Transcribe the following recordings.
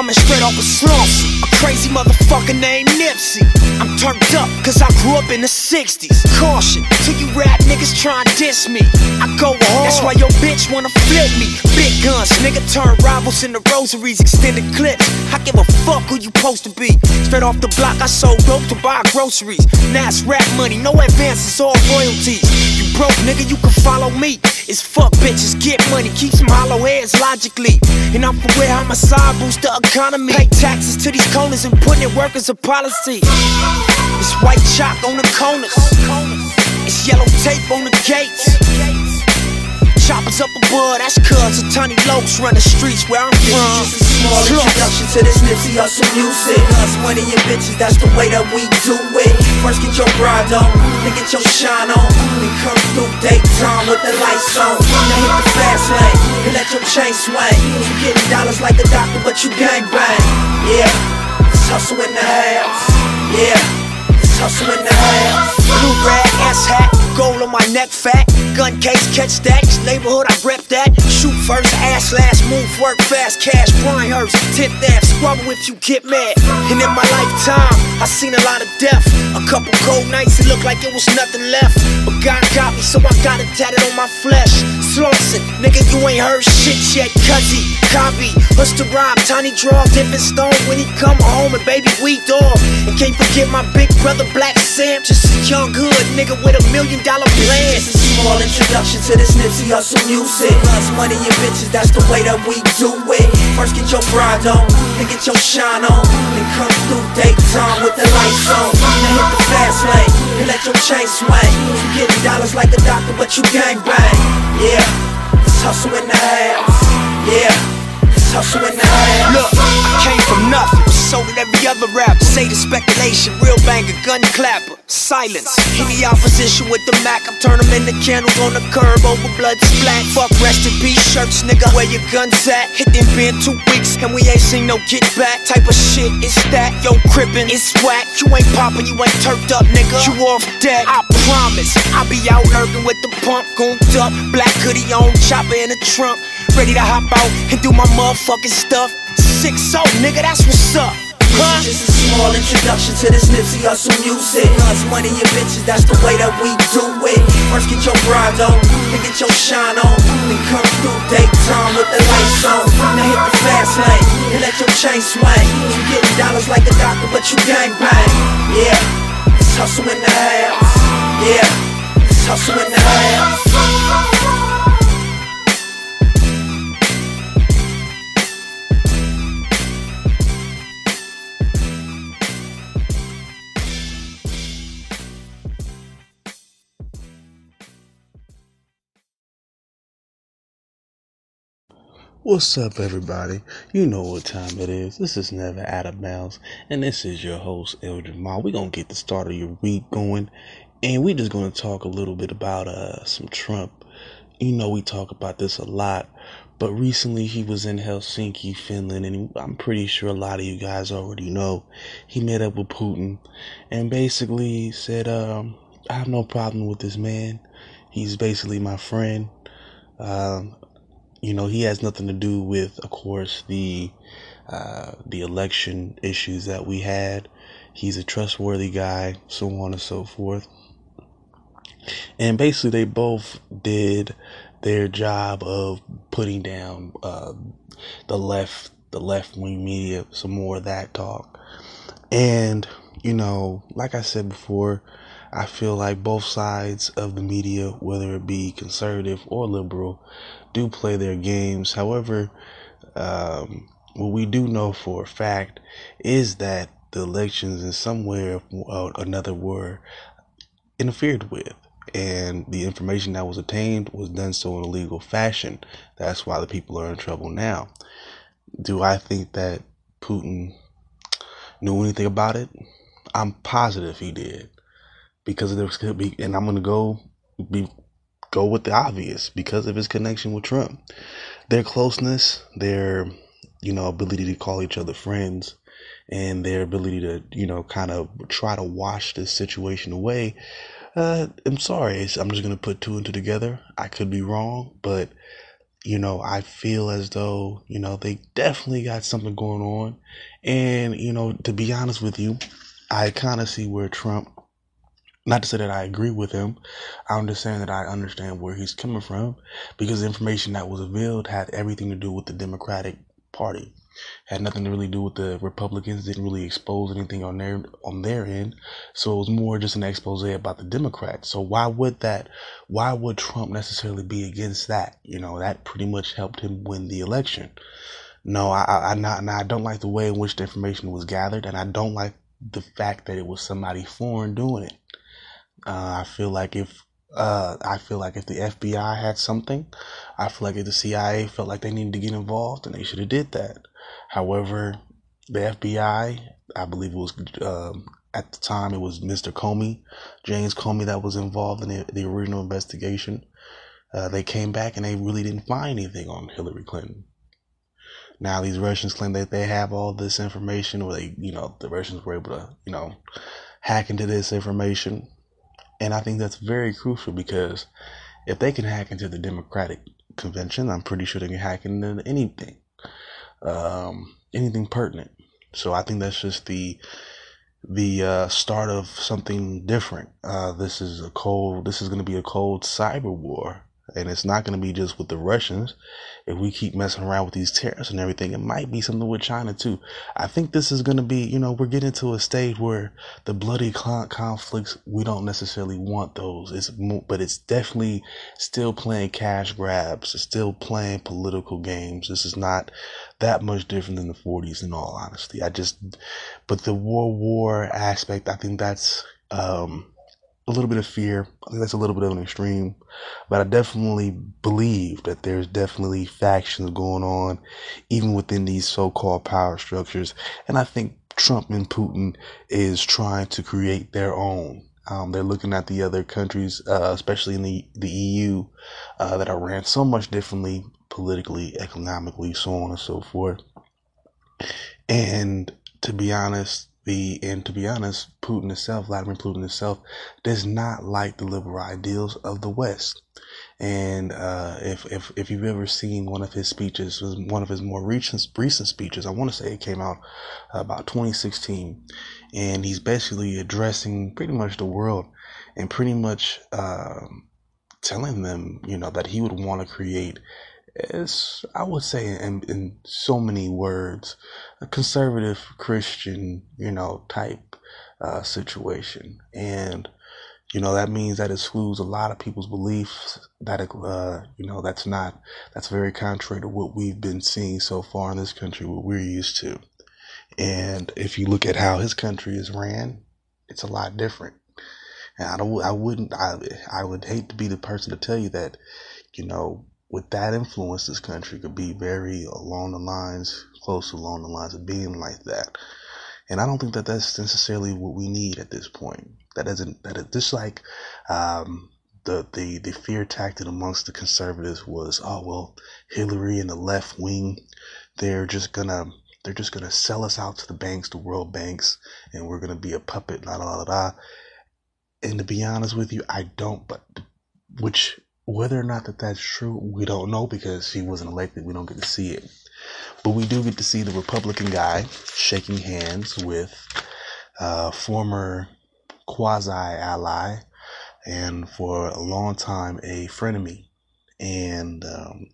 coming straight off of slumps. A crazy motherfucker named Nipsey. I'm turned up cause I grew up in the 60s. Caution to you rap niggas try and diss me. I go hard. That's why your bitch wanna flip me. Big guns, nigga turn rivals into rosaries, extended clips. I give a fuck who you supposed to be. Straight off the block, I sold dope to buy groceries. Now it's rap money, no advances, all royalties. Broke, nigga, you can follow me. It's fuck bitches, get money, keep some hollow heads logically. And I'm for where homicide boost the economy. Pay taxes to these corners and put in work as a policy. It's white chalk on the corners. It's yellow tape on the gates. Choppers up above, that's cuz a tiny lokes run the streets where I'm from. This Just a small introduction to this Nipsey Hussle music. Us money and bitches, that's the way that we do it. First get your bride on, then get your shine on. Then come your chain swing. You getting dollars like a doctor, but you gang bang. Yeah, it's hustle in the house. Yeah, it's hustle in the house. Blue rag, ass hat, gold on my neck fat. Gun case, catch that. Neighborhood, I rep that. Shoot first, ass last, move, work fast, cash, Hurst, tip that, squabble if you get mad. And in my lifetime, I seen a lot of death. A couple cold nights, it looked like it was nothing left. But God got me, so I got it tatted on my flesh. Slauson, nigga, you ain't heard shit yet. Cuzzy, copy, us to rob, tiny draw, dipping stone when he come home and baby we dog. And can't forget my big brother Black Sam, just a young hood nigga with a million dollar plan. Just a small introduction to this Nipsey Hussle music. Us money and bitches, that's the way that we do it. First get your bride on, then get your shine on. Then come through daytime with the lights on. Now hit the fast lane, and let your chain swing. You getting dollars like a doctor, but you gang bang. Yeah, it's hustle in the house. Yeah, Look, I came from nothing, sold at every other rapper. Say the speculation, real banger, gun clapper. Silence. Any opposition with the Mac, I'm turn 'em into candles on the curb over blood splat. Fuck rest in peace shirts, nigga. Where your guns at? Hit them been two weeks and we ain't seen no get back. Type of shit is that? Yo, crippin', it's whack. You ain't poppin', you ain't turfed up, nigga. You off deck. I promise, I'll be out lurking with the pump, gooned up. Black hoodie on, chopper in the trunk. Ready to hop out and do my motherfucking stuff. Six so, nigga, that's what's up. Huh? Just a small introduction to this Nipsey Hussle music. Us money and bitches, that's the way that we do it. First get your bride on, then get your shine on. Then come through daytime with the lights on. Now hit the fast lane, and let your chain swing. You getting dollars like a doctor, but you gang bang. Yeah, it's hustle in the house. Yeah, it's hustle in the house. What's up, everybody? You know what time it is. This is Never Out of Bounds, and this is your host, El Jamal. We're gonna get the start of your week going, and we're just gonna talk a little bit about uh some Trump. You know, we talk about this a lot, but recently he was in Helsinki, Finland, and I'm pretty sure a lot of you guys already know he met up with Putin, and basically said, um, "I have no problem with this man. He's basically my friend." Um, you know, he has nothing to do with, of course, the uh, the election issues that we had. He's a trustworthy guy, so on and so forth. And basically, they both did their job of putting down uh, the left, the left wing media, some more of that talk. And you know, like I said before, I feel like both sides of the media, whether it be conservative or liberal, do play their games. However, um, what we do know for a fact is that the elections, in some way or another, were interfered with. And the information that was obtained was done so in a legal fashion. That's why the people are in trouble now. Do I think that Putin knew anything about it? I'm positive he did because there could be, and I'm gonna go be go with the obvious because of his connection with Trump. Their closeness, their you know ability to call each other friends, and their ability to you know kind of try to wash this situation away. Uh, I'm sorry, I'm just gonna put two and two together. I could be wrong, but you know, I feel as though, you know, they definitely got something going on. And, you know, to be honest with you, I kind of see where Trump, not to say that I agree with him, I'm just saying that I understand where he's coming from because the information that was revealed had everything to do with the Democratic Party had nothing to really do with the Republicans. Didn't really expose anything on their on their end. So it was more just an expose about the Democrats. So why would that? Why would Trump necessarily be against that? You know, that pretty much helped him win the election. No, I I, I not I don't like the way in which the information was gathered, and I don't like the fact that it was somebody foreign doing it. Uh, I feel like if uh, I feel like if the FBI had something, I feel like if the CIA felt like they needed to get involved, then they should have did that. However, the FBI, I believe it was um, at the time it was Mr. Comey, James Comey, that was involved in the, the original investigation. Uh, they came back and they really didn't find anything on Hillary Clinton. Now these Russians claim that they have all this information, or they, you know, the Russians were able to, you know, hack into this information, and I think that's very crucial because if they can hack into the Democratic Convention, I'm pretty sure they can hack into anything um, anything pertinent. So I think that's just the the uh, start of something different. Uh, this is a cold. This is going to be a cold cyber war and it's not going to be just with the Russians. If we keep messing around with these tariffs and everything, it might be something with China too. I think this is going to be, you know, we're getting to a stage where the bloody conflicts, we don't necessarily want those. It's, but it's definitely still playing cash grabs. It's still playing political games. This is not that much different than the 40s in all honesty. I just, but the war war aspect, I think that's, um, a little bit of fear. I think that's a little bit of an extreme, but I definitely believe that there's definitely factions going on, even within these so-called power structures. And I think Trump and Putin is trying to create their own. Um, they're looking at the other countries, uh, especially in the the EU, uh, that are ran so much differently politically, economically, so on and so forth. And to be honest, the and to be honest, Putin himself, Vladimir Putin himself, does not like the liberal ideals of the West. And uh, if if if you've ever seen one of his speeches, one of his more recent recent speeches, I want to say it came out about 2016, and he's basically addressing pretty much the world and pretty much uh, telling them, you know, that he would want to create it's I would say in in so many words, a conservative Christian, you know, type uh, situation, and you know that means that it excludes a lot of people's beliefs. That uh, you know that's not that's very contrary to what we've been seeing so far in this country, what we're used to. And if you look at how his country is ran, it's a lot different. And I don't, I wouldn't, I, I would hate to be the person to tell you that, you know, with that influence, this country could be very along the lines, close along the lines of being like that. And I don't think that that's necessarily what we need at this point. That isn't that it, just like um, the the the fear tactic amongst the conservatives was, oh well, Hillary and the left wing, they're just gonna they're just gonna sell us out to the banks, the world banks, and we're gonna be a puppet, la la la la. And to be honest with you, I don't. But which whether or not that that's true, we don't know because she wasn't elected. We don't get to see it. But we do get to see the Republican guy shaking hands with a former quasi ally and for a long time a frenemy. And um,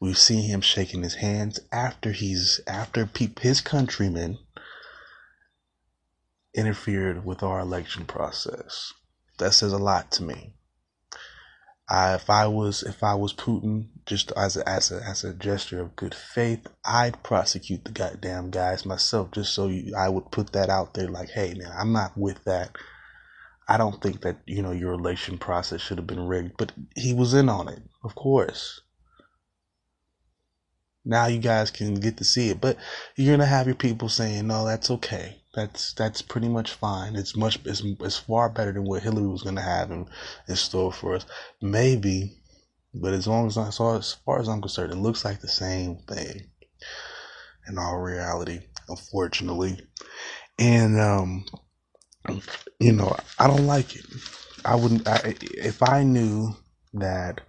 we've seen him shaking his hands after he's after pe- his countrymen interfered with our election process. That says a lot to me. I, if I was if I was Putin, just as a, as a as a gesture of good faith, I'd prosecute the goddamn guys myself, just so you, I would put that out there, like, hey man, I'm not with that. I don't think that you know your election process should have been rigged, but he was in on it, of course. Now you guys can get to see it, but you're gonna have your people saying, no, that's okay. That's that's pretty much fine. It's much it's, it's far better than what Hillary was gonna have in, in store for us. Maybe, but as long as I saw as far as I'm concerned, it looks like the same thing. In all reality, unfortunately, and um, you know, I don't like it. I wouldn't. I, if I knew that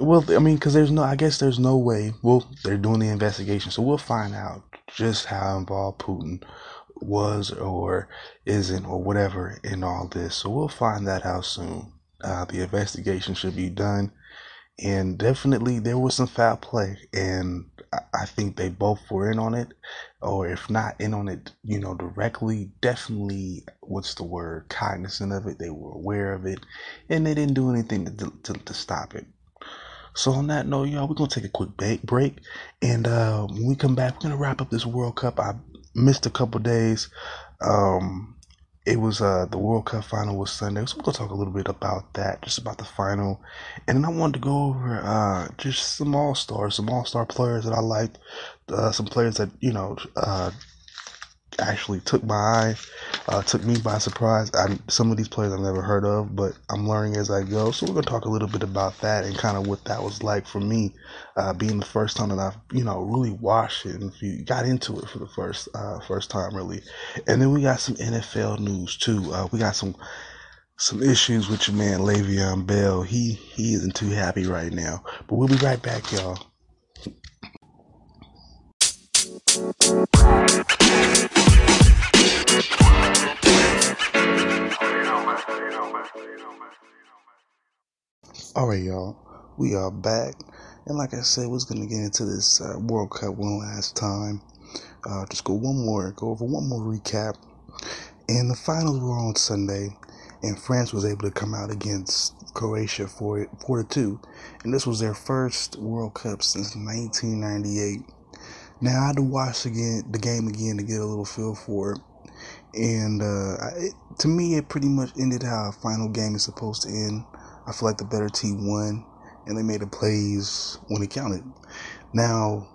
Well, I mean, because there's no, I guess there's no way. Well, they're doing the investigation, so we'll find out just how involved Putin was or isn't or whatever in all this. So we'll find that out soon. Uh, the investigation should be done, and definitely there was some foul play, and I think they both were in on it, or if not in on it, you know, directly, definitely, what's the word, cognizant of it. They were aware of it, and they didn't do anything to, to, to stop it. So on that note, y'all, we're gonna take a quick break, and uh, when we come back, we're gonna wrap up this World Cup. I missed a couple days. Um, it was uh the World Cup final was Sunday, so we're gonna talk a little bit about that, just about the final, and then I wanted to go over uh just some all stars, some all star players that I liked, uh, some players that you know uh actually took my eye, uh, took me by surprise. I, some of these players I've never heard of, but I'm learning as I go. So we're gonna talk a little bit about that and kind of what that was like for me, uh, being the first time that I've you know really watched it and got into it for the first uh, first time really. And then we got some NFL news too. Uh, we got some some issues with your man Le'Veon Bell. He he isn't too happy right now. But we'll be right back, y'all. All right, y'all, we are back, and like I said, we're gonna get into this uh, World Cup one last time. Uh, just go one more, go over one more recap. And the finals were on Sunday, and France was able to come out against Croatia for four to two, and this was their first World Cup since 1998. Now I had to watch again the game again to get a little feel for it, and uh, it, to me, it pretty much ended how a final game is supposed to end. I feel like the better team won, and they made the plays when it counted. Now,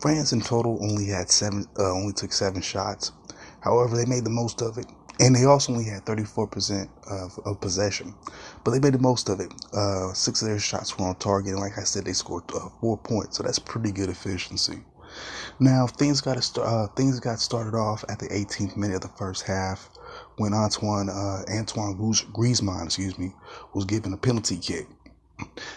France in total only had seven, uh, only took seven shots. However, they made the most of it, and they also only had 34% of, of possession, but they made the most of it. Uh, six of their shots were on target, and like I said, they scored uh, four points, so that's pretty good efficiency. Now things got start, uh, things got started off at the 18th minute of the first half when Antoine uh, Antoine Griezmann, excuse me, was given a penalty kick.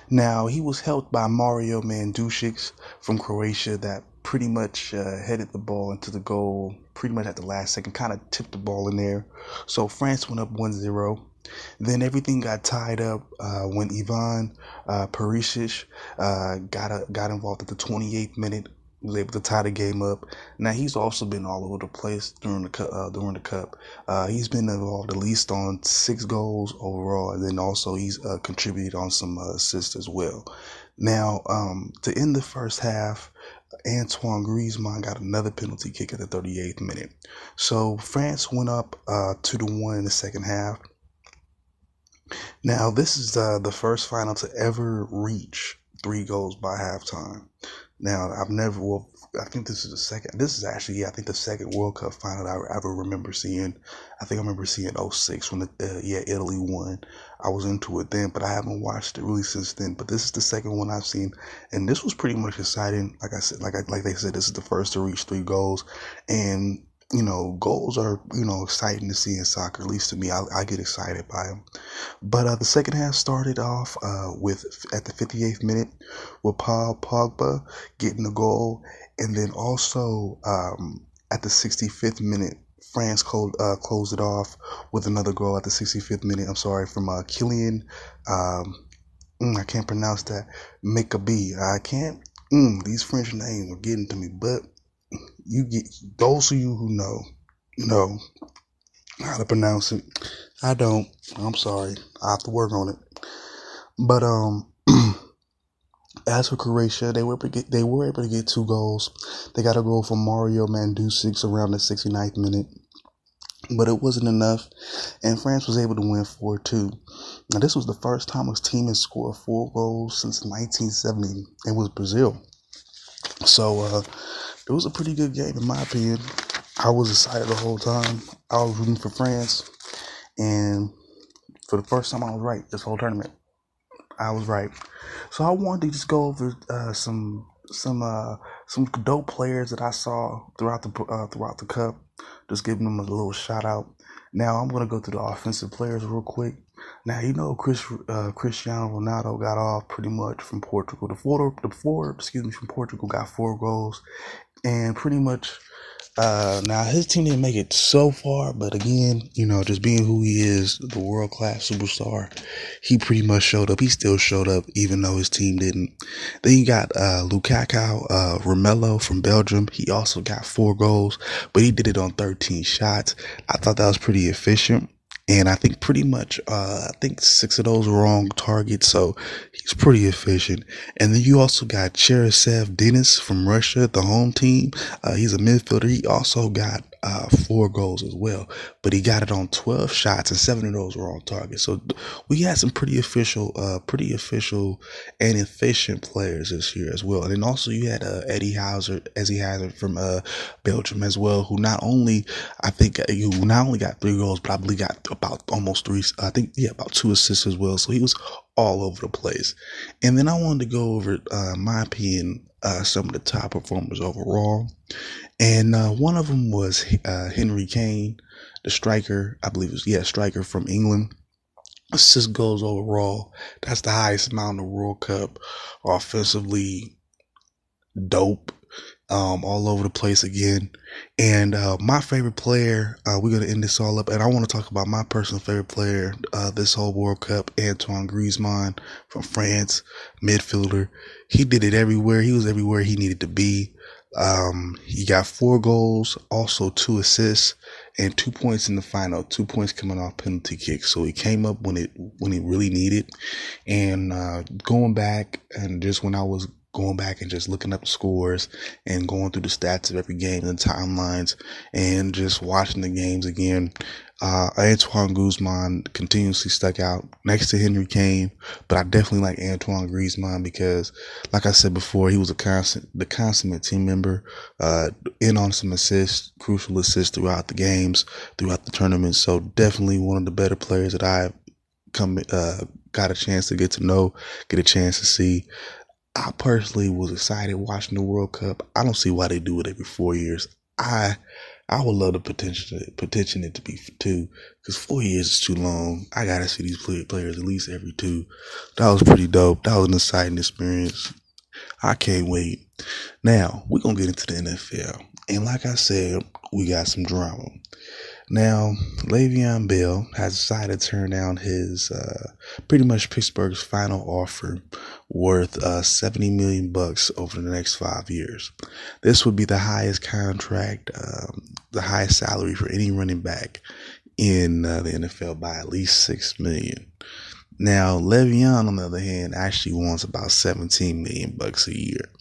Now he was helped by Mario Mandzukic from Croatia that pretty much uh, headed the ball into the goal pretty much at the last second, kind of tipped the ball in there. So France went up 1-0. Then everything got tied up uh, when Ivan uh, Perisic uh, got a, got involved at the 28th minute was able to tie the game up. Now he's also been all over the place during the uh, during the cup. Uh, he's been involved at least on six goals overall, and then also he's uh, contributed on some uh, assists as well. Now um, to end the first half, Antoine Griezmann got another penalty kick at the 38th minute. So France went up uh, two to one in the second half. Now this is the first final to ever reach three goals by halftime. Now, I've never, well, I think this is the second, this is actually, yeah, I think the second World Cup final I ever remember seeing. I think I remember seeing 06 when, the, uh, yeah, Italy won. I was into it then, but I haven't watched it really since then. But this is the second one I've seen, and this was pretty much exciting. Like I said, like I, like they said, this is the first to reach three goals, and you know, goals are, you know, exciting to see in soccer. At least to me, I, I get excited by them. But uh, the second half started off uh, with, at the 58th minute, with Paul Pogba getting the goal. And then also um, at the 65th minute, France closed, uh, closed it off with another goal at the 65th minute. I'm sorry, from uh, Kylian. Um, mm, I can't pronounce that. Make a B. I can't. Mm, these French names are getting to me, but you get those of you who know know how to pronounce it. I don't. I'm sorry. I have to work on it. But um, as for Croatia, they were able to get they were able to get two goals. They got a goal from Mario Mandzukic around the 69th minute, but it wasn't enough, and France was able to win four two. Now this was the first time a team has scored four goals since 1970. It was Brazil. So uh, it was a pretty good game in my opinion. I was excited the whole time. I was rooting for France, and for the first time, I was right this whole tournament. I was right. So I wanted to just go over uh, some some uh, some dope players that I saw throughout the uh, throughout the cup. Just giving them a little shout out. Now I'm gonna go through the offensive players real quick. Now you know Chris uh, Cristiano Ronaldo got off pretty much from Portugal. The four, the four, excuse me, from Portugal got four goals, and pretty much uh, now his team didn't make it so far, but again, you know, just being who he is, the world class superstar, he pretty much showed up. He still showed up, even though his team didn't. Then you got uh, Lukaku, uh, Romelu from Belgium. He also got four goals, but he did it on 13 shots. I thought that was pretty efficient. And I think pretty much, uh, I think six of those were on target. So he's pretty efficient. And then you also got Cheryshev Denis from Russia, the home team. Uh, he's a midfielder. He also got uh, four goals as well, but he got it on 12 shots and seven of those were on target. So we had some pretty official, uh, pretty official and efficient players this year as well. And then also you had uh, Eddie Hazard, as he has it from uh, Belgium as well, who not only, I think, you uh, not only got three goals, probably got about almost three, I think, yeah, about two assists as well. So he was all over the place. And then I wanted to go over, uh, my opinion, uh, some of the top performers overall. And uh, one of them was uh, Henry Kane, the striker. I believe it was, yeah, striker from England. Assist goals overall. That's the highest amount in the World Cup. Offensively, dope. Um, all over the place again. And uh, my favorite player, uh, we're gonna end this all up, and I want to talk about my personal favorite player uh, this whole World Cup, Antoine Griezmann from France, midfielder. He did it everywhere. He was everywhere he needed to be. Um, he got four goals, also two assists, and two points in the final. Two points coming off penalty kicks. So he came up when it when he really needed. And uh, going back and just when I was going back and just looking up the scores and going through the stats of every game and the timelines and just watching the games again. Uh, Antoine Griezmann continuously stuck out next to Henry Kane, but I definitely like Antoine Griezmann because, like I said before, he was a constant, the consummate team member, uh, in on some assists, crucial assists throughout the games, throughout the tournament. So definitely one of the better players that I've come, uh, got a chance to get to know, get a chance to see. I personally was excited watching the World Cup. I don't see why they do it every four years. I I would love the potential potential it to be two because four years is too long. I gotta see these players at least every two. That was pretty dope. That was an exciting experience. I can't wait. Now we're gonna get into the NFL, and like I said, we got some drama. Now, Le'Veon Bell has decided to turn down his uh, pretty much Pittsburgh's final offer worth uh, 70 million bucks over the next five years. This would be the highest contract, um, the highest salary for any running back in uh, the NFL by at least six million. Now, Le'Veon, on the other hand, actually wants about 17 million bucks a year.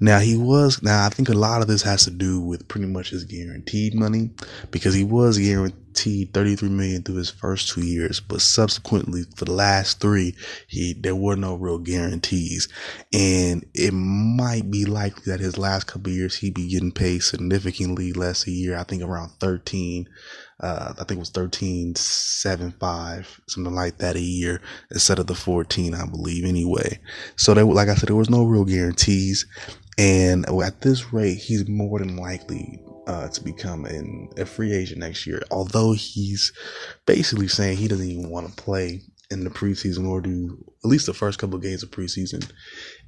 Now he was now I think a lot of this has to do with pretty much his guaranteed money because he was guaranteed 33 million through his first 2 years but subsequently for the last 3 he there were no real guarantees. And it might be likely that his last couple years he'd be getting paid significantly less a year I think around 13 uh, I think it was thirteen seven five, something like that a year instead of the 14, I believe anyway. So like I said, there was no real guarantees. And at this rate, he's more than likely uh, to become an, a free agent next year. Although he's basically saying he doesn't even want to play in the preseason or do at least the first couple of games of preseason.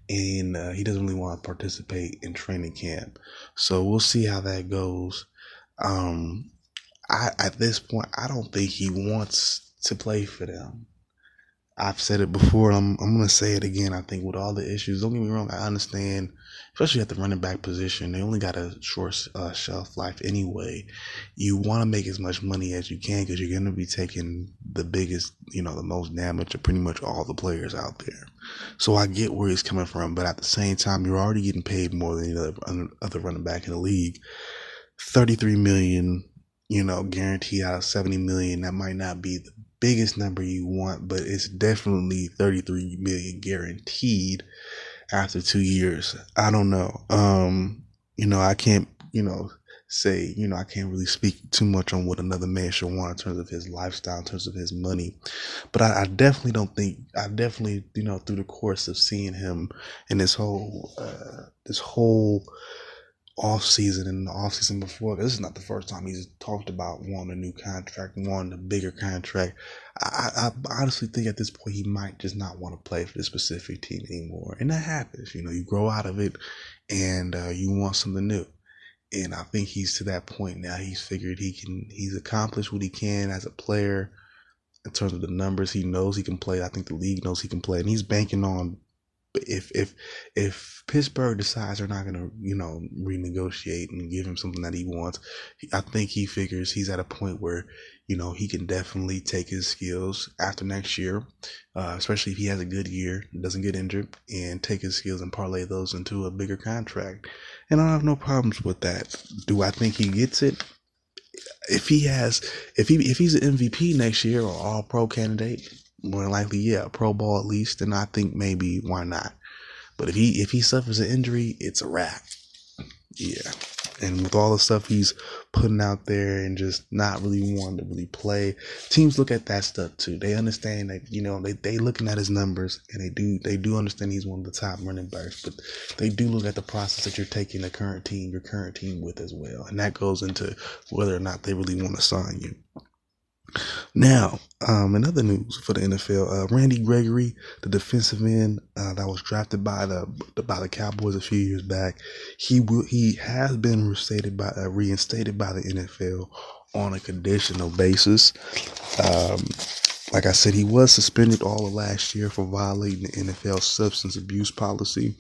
And uh, he doesn't really want to participate in training camp. So we'll see how that goes. Um, I at this point I don't think he wants to play for them. I've said it before. I'm I'm gonna say it again. I think with all the issues, don't get me wrong. I understand, especially at the running back position. They only got a short uh, shelf life anyway. You want to make as much money as you can because you're gonna be taking the biggest, you know, the most damage to pretty much all the players out there. So I get where he's coming from, but at the same time, you're already getting paid more than the other running back in the league. Thirty three million you know, guarantee out of 70 million. That might not be the biggest number you want, but it's definitely 33 million guaranteed after two years. I don't know. Um, you know, I can't, you know, say, you know, I can't really speak too much on what another man should want in terms of his lifestyle, in terms of his money. But I, I definitely don't think, I definitely, you know, through the course of seeing him and this whole, uh, this whole, off season and the off season before. This is not the first time he's talked about wanting a new contract, wanting a bigger contract. I, I honestly think at this point he might just not want to play for this specific team anymore, and that happens. You know, you grow out of it, and uh, you want something new. And I think he's to that point now. He's figured he can. He's accomplished what he can as a player in terms of the numbers. He knows he can play. I think the league knows he can play, and he's banking on if if if Pittsburgh decides they're not going to you know renegotiate and give him something that he wants, I think he figures he's at a point where you know he can definitely take his skills after next year, uh, especially if he has a good year, doesn't get injured, and take his skills and parlay those into a bigger contract. And I have no problems with that. Do I think he gets it? If he has, if he if he's an MVP next year or All Pro candidate, more than likely, yeah, Pro Bowl at least, and I think maybe why not. But if he if he suffers an injury, it's a wrap. Yeah. And with all the stuff he's putting out there and just not really wanting to really play, teams look at that stuff too. They understand that, you know, they, they looking at his numbers and they do they do understand he's one of the top running backs, but they do look at the process that you're taking the current team, your current team with as well. And that goes into whether or not they really want to sign you. Now, um, in other news for the NFL, uh, Randy Gregory, the defensive end uh, that was drafted by the by the Cowboys a few years back, he will, he has been reinstated by uh, reinstated by the NFL on a conditional basis. Um, like I said, he was suspended all of last year for violating the NFL substance abuse policy.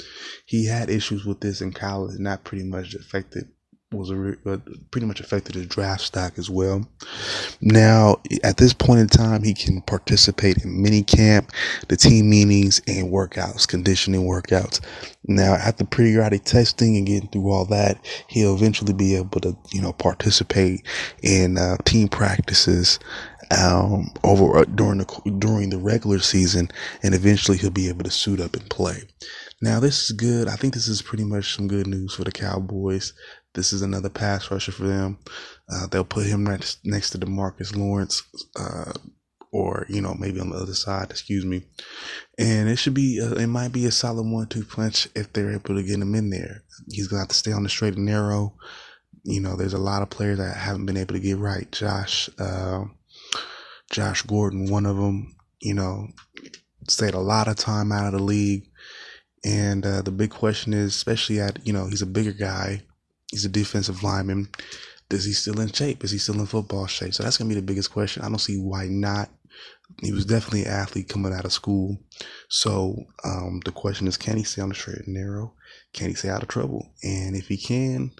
He had issues with this in college, and that pretty much affected was a, uh, pretty much affected his draft stock as well. Now, at this point in time, he can participate in mini camp, the team meetings, and workouts, conditioning workouts. Now, after periodic testing and getting through all that, he'll eventually be able to, you know, participate in uh, team practices um, over uh, during the during the regular season, and eventually he'll be able to suit up and play. Now, this is good. I think this is pretty much some good news for the Cowboys. This is another pass rusher for them. Uh, they'll put him next next to Demarcus Lawrence, uh, or you know maybe on the other side. Excuse me. And it should be it might be a solid one-two punch if they're able to get him in there. He's gonna have to stay on the straight and narrow. You know, there's a lot of players that haven't been able to get right. Josh, uh, Josh Gordon, one of them. You know, stayed a lot of time out of the league. And uh, the big question is, especially at you know, he's a bigger guy. He's a defensive lineman. Is he still in shape? Is he still in football shape? So that's gonna be the biggest question. I don't see why not. He was definitely an athlete coming out of school. So um, the question is, can he stay on the straight and narrow? Can he stay out of trouble? And if he can,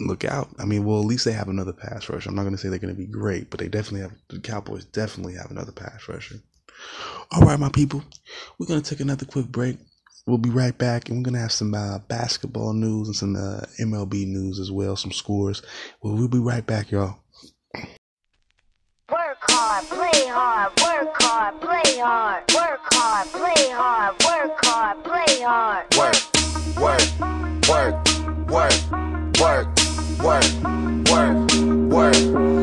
look out. I mean, well, at least they have another pass rusher. I'm not to say they're to be great, but they definitely have, the Cowboys definitely have another pass rusher. All right, my people, we're to take another quick break. We'll be right back, and we're gonna have some uh, basketball news and some uh, MLB news as well, some scores. Well, we'll be right back, y'all. Work hard, play hard, work hard, play hard, work hard, play hard, work hard, play hard. Work, work, work, work, work, work, work, work.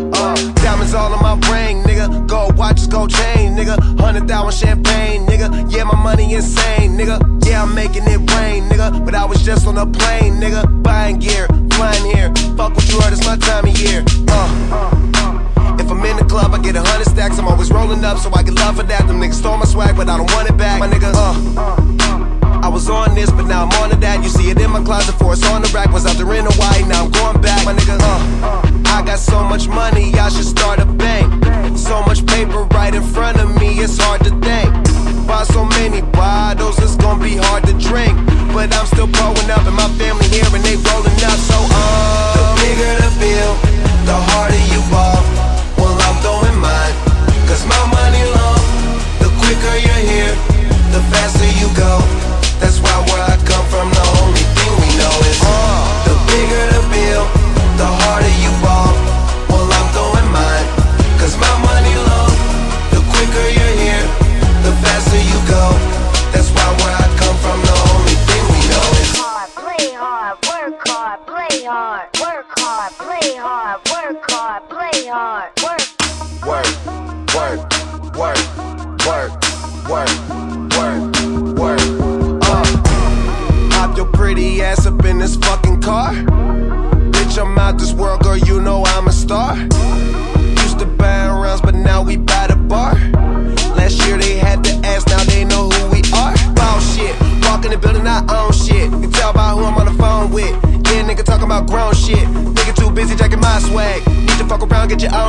All on my ring, nigga. Gold watches, gold chain, nigga. Hundred thousand champagne, nigga. Yeah, my money insane, nigga. Yeah, I'm making it rain, nigga. But I was just on a plane, nigga. Buying gear, flying here. Fuck what you heard, it's my time of year. Uh. If I'm in the club, I get a hundred stacks. I'm always rolling up, so I get love for that. Them niggas stole my swag, but I don't want it back. My nigga, uh. I was on this, but now I'm on to that. You see it in my closet, for it's on the rack. Was out there in Hawaii, now I'm going back. My nigga, uh. I got so much money, I should start a bank. So much paper right in front of me, it's hard to think. Buy so many bottles, it's gonna be hard to drink. But I'm still growing up, and my family here, and they rolling up. So, uh,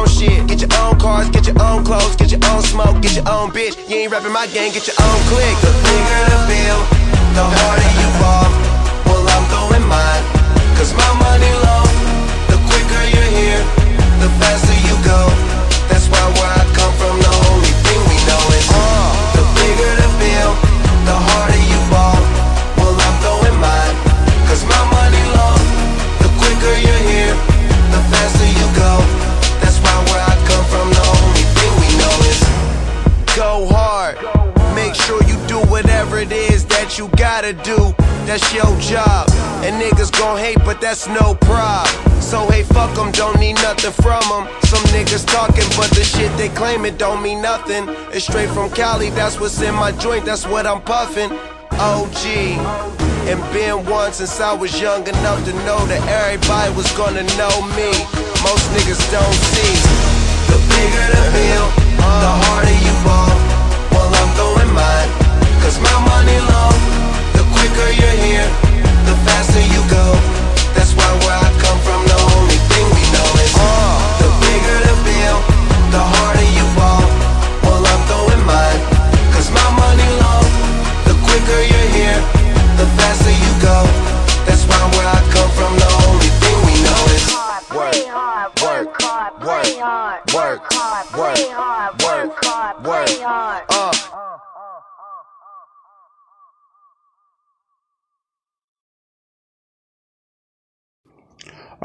own shit. Get your own cars, get your own clothes, get your own smoke, get your own bitch. You ain't rapping my gang, get your own click. The bigger the bill, the harder you fall. Well, I'm throwing mine, cause my money low. The quicker you're here, the faster you go. That's your job. And niggas gon' hate, but that's no prob. So hey, fuck them, don't need nothing from them. Some niggas talking, but the shit they claim it don't mean nothing. It's straight from Cali, that's what's in my joint, that's what I'm puffing. OG. And been one since I was young enough to know that everybody was gonna know me. Most niggas don't see. The bigger the bill, the harder you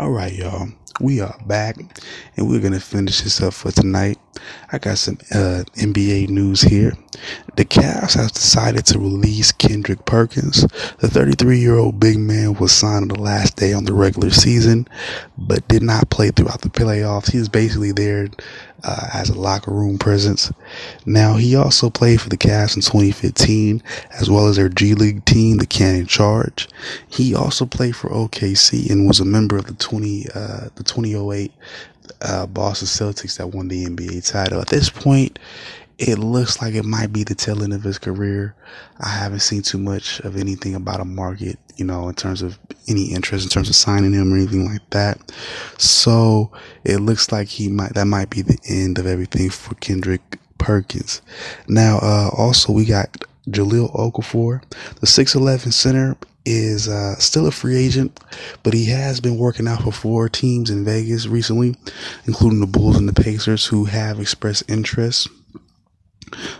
All right, y'all. We are back and we're going to finish this up for tonight. I got some uh, NBA news here. The Cavs have decided to release Kendrick Perkins. The 33 year old big man was signed on the last day on the regular season, but did not play throughout the playoffs. He was basically there uh, as a locker room presence. Now, he also played for the Cavs in 2015, as well as their G League team, the Canton Charge. He also played for OKC and was a member of the 20, uh, the 2008 uh, Boston Celtics that won the NBA title. At this point, it looks like it might be the tail end of his career. I haven't seen too much of anything about a market, you know, in terms of any interest in terms of signing him or anything like that. So it looks like he might, that might be the end of everything for Kendrick Perkins. Now, uh, also we got Jahlil Okafor, the 6'11 center is uh, still a free agent, but he has been working out for four teams in Vegas recently, including the Bulls and the Pacers, who have expressed interest.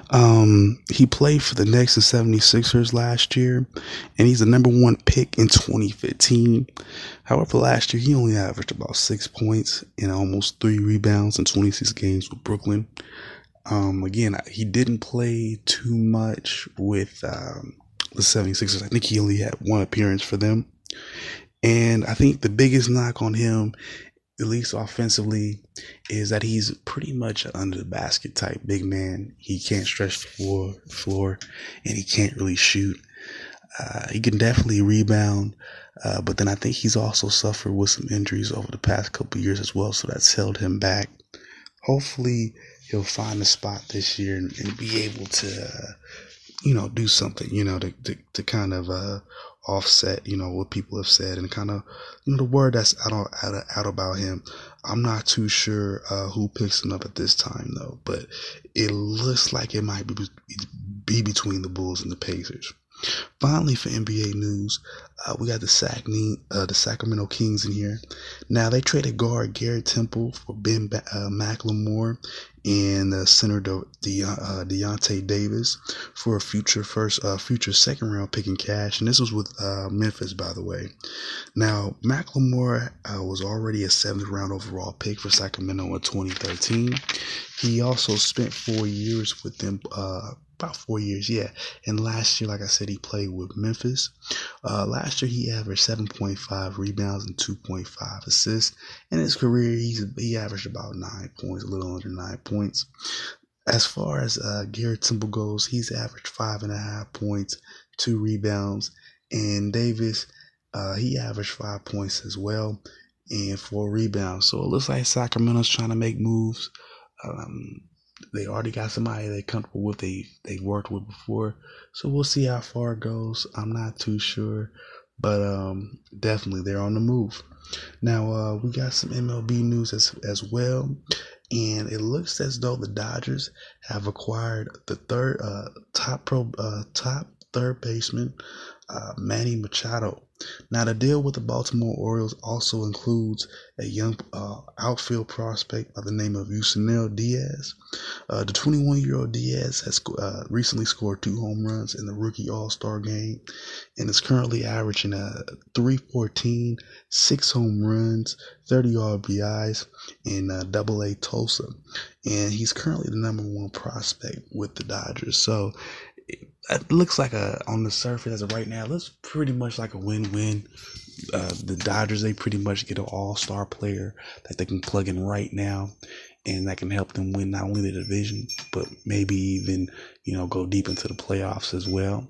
Um, he played for the Knicks and 76ers last year, and he's the number one pick in 2015. However, last year he only averaged about six points and almost three rebounds in 26 games with Brooklyn. Um, again, he didn't play too much with um, the 76ers. I think he only had one appearance for them. And I think the biggest knock on him, at least offensively, is that he's pretty much under the basket type big man. He can't stretch the floor, floor and he can't really shoot. Uh, he can definitely rebound, uh, but then I think he's also suffered with some injuries over the past couple years as well, so that's held him back. Hopefully, he'll find a spot this year and, and be able to, uh, you know, do something, you know, to, to, to kind of, uh, offset, you know, what people have said and kind of, you know, the word that's out, out, out about him. I'm not too sure, uh, who picks him up at this time though, but it looks like it might be, be between the Bulls and the Pacers. Finally, for NBA news, uh, we got the Sac- uh, the Sacramento Kings in here. Now they traded guard Garrett Temple for Ben ba- uh, McLemore and uh, center De- De- uh, Deyonta Davis for a future first, uh, future second round pick in cash, and this was with uh, Memphis, by the way. Now McLemore uh, was already a seventh round overall pick for Sacramento in 2013. He also spent four years with them. Uh, about four years, yeah. And last year, like I said, he played with Memphis. Uh, last year, he averaged 7.5 rebounds and 2.5 assists. In his career, he's he averaged about nine points, a little under nine points. As far as uh, Garrett Temple goes, he's averaged five and a half points, two rebounds, and Davis Uh, he averaged five points as well and four rebounds. So it looks like Sacramento's trying to make moves. Um, they already got somebody they're comfortable with. They they worked with before, so we'll see how far it goes. I'm not too sure, but um, definitely they're on the move. Now uh, we got some MLB news as as well, and it looks as though the Dodgers have acquired the third uh, top pro uh, top third baseman uh, Manny Machado. Now, the deal with the Baltimore Orioles also includes a young uh, outfield prospect by the name of Yusniel Diaz. Uh, the 21 year old Diaz has uh, recently scored two home runs in the rookie All Star game and is currently averaging a 314, six home runs, 30 RBIs in uh, Double A Tulsa. And he's currently the number one prospect with the Dodgers. So it looks like a on the surface as of right now, it looks pretty much like a win-win. Uh, the Dodgers they pretty much get an all-star player that they can plug in right now, and that can help them win not only the division but maybe even you know go deep into the playoffs as well.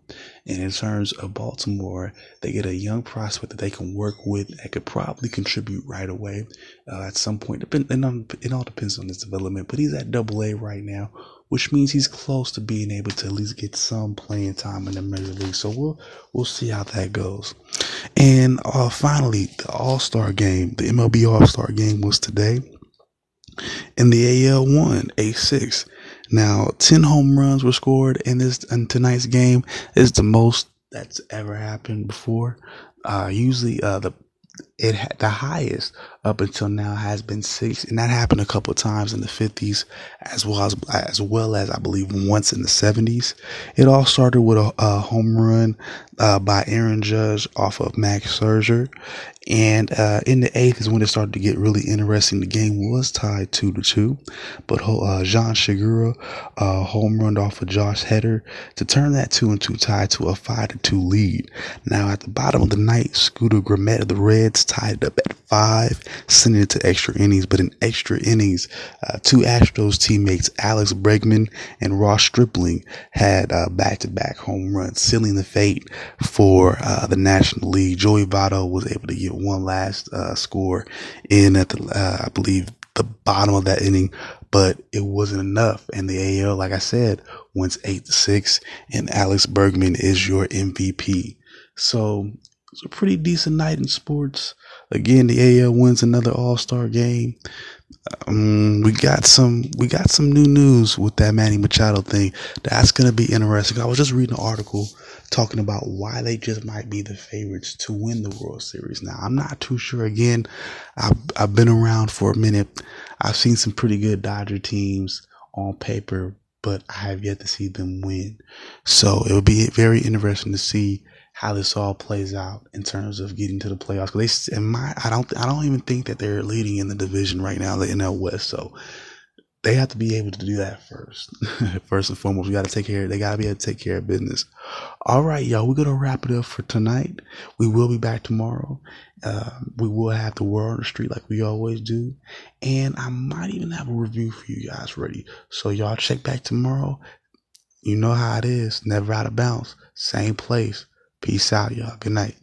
And in terms of Baltimore, they get a young prospect that they can work with that could probably contribute right away uh, at some point. Depend, It all depends on his development, but he's at Double A right now which means he's close to being able to at least get some playing time in the major league. So we'll we'll see how that goes. And uh, finally, the All Star game, the MLB All Star game was today, and the AL won a six. Now, ten home runs were scored in this in tonight's game. Is the most that's ever happened before. Uh, usually, uh, the it the highest up until now has been six, and that happened a couple times in the fifties, as well as as well as I believe once in the seventies. It all started with a, a home run uh, by Aaron Judge off of Max Scherzer, and uh, in the eighth is when it started to get really interesting. The game was tied two to two, but uh, Jean Segura uh, home run off of Josh Hader to turn that two and two tie to a five to two lead. Now at the bottom of the night, Scooter Gennett of the Reds tied up at five, sending it to extra innings. But in extra innings, uh, two Astros teammates, Alex Bregman and Ross Stripling, had back to back home runs, sealing the fate for uh, the National League. Joey Votto was able to get one last uh, score in at the, uh, I believe, the bottom of that inning, but it wasn't enough. And the AL, like I said, wins eight to six, and Alex Bregman is your MVP. So it's a pretty decent night in sports. Again, the AL wins another All Star game. Um, we got some we got some new news with that Manny Machado thing. That's gonna be interesting. I was just reading an article talking about why they just might be the favorites to win the World Series. Now, I'm not too sure. Again, I've, I've been around for a minute. I've seen some pretty good Dodger teams on paper, but I have yet to see them win. So it will be very interesting to see how this all plays out in terms of getting to the playoffs. Cause they, in my, I don't, I don't even think that they're leading in the division right now, the NL West. So they have to be able to do that first. first and foremost, we got to take care. They got to be able to take care of business. All right, y'all. We're gonna wrap it up for tonight. We will be back tomorrow. Uh, we will have the world on the street like we always do, and I might even have a review for you guys ready. So y'all check back tomorrow. You know how it is. Never out of bounds. Same place. Peace out, y'all. Good night.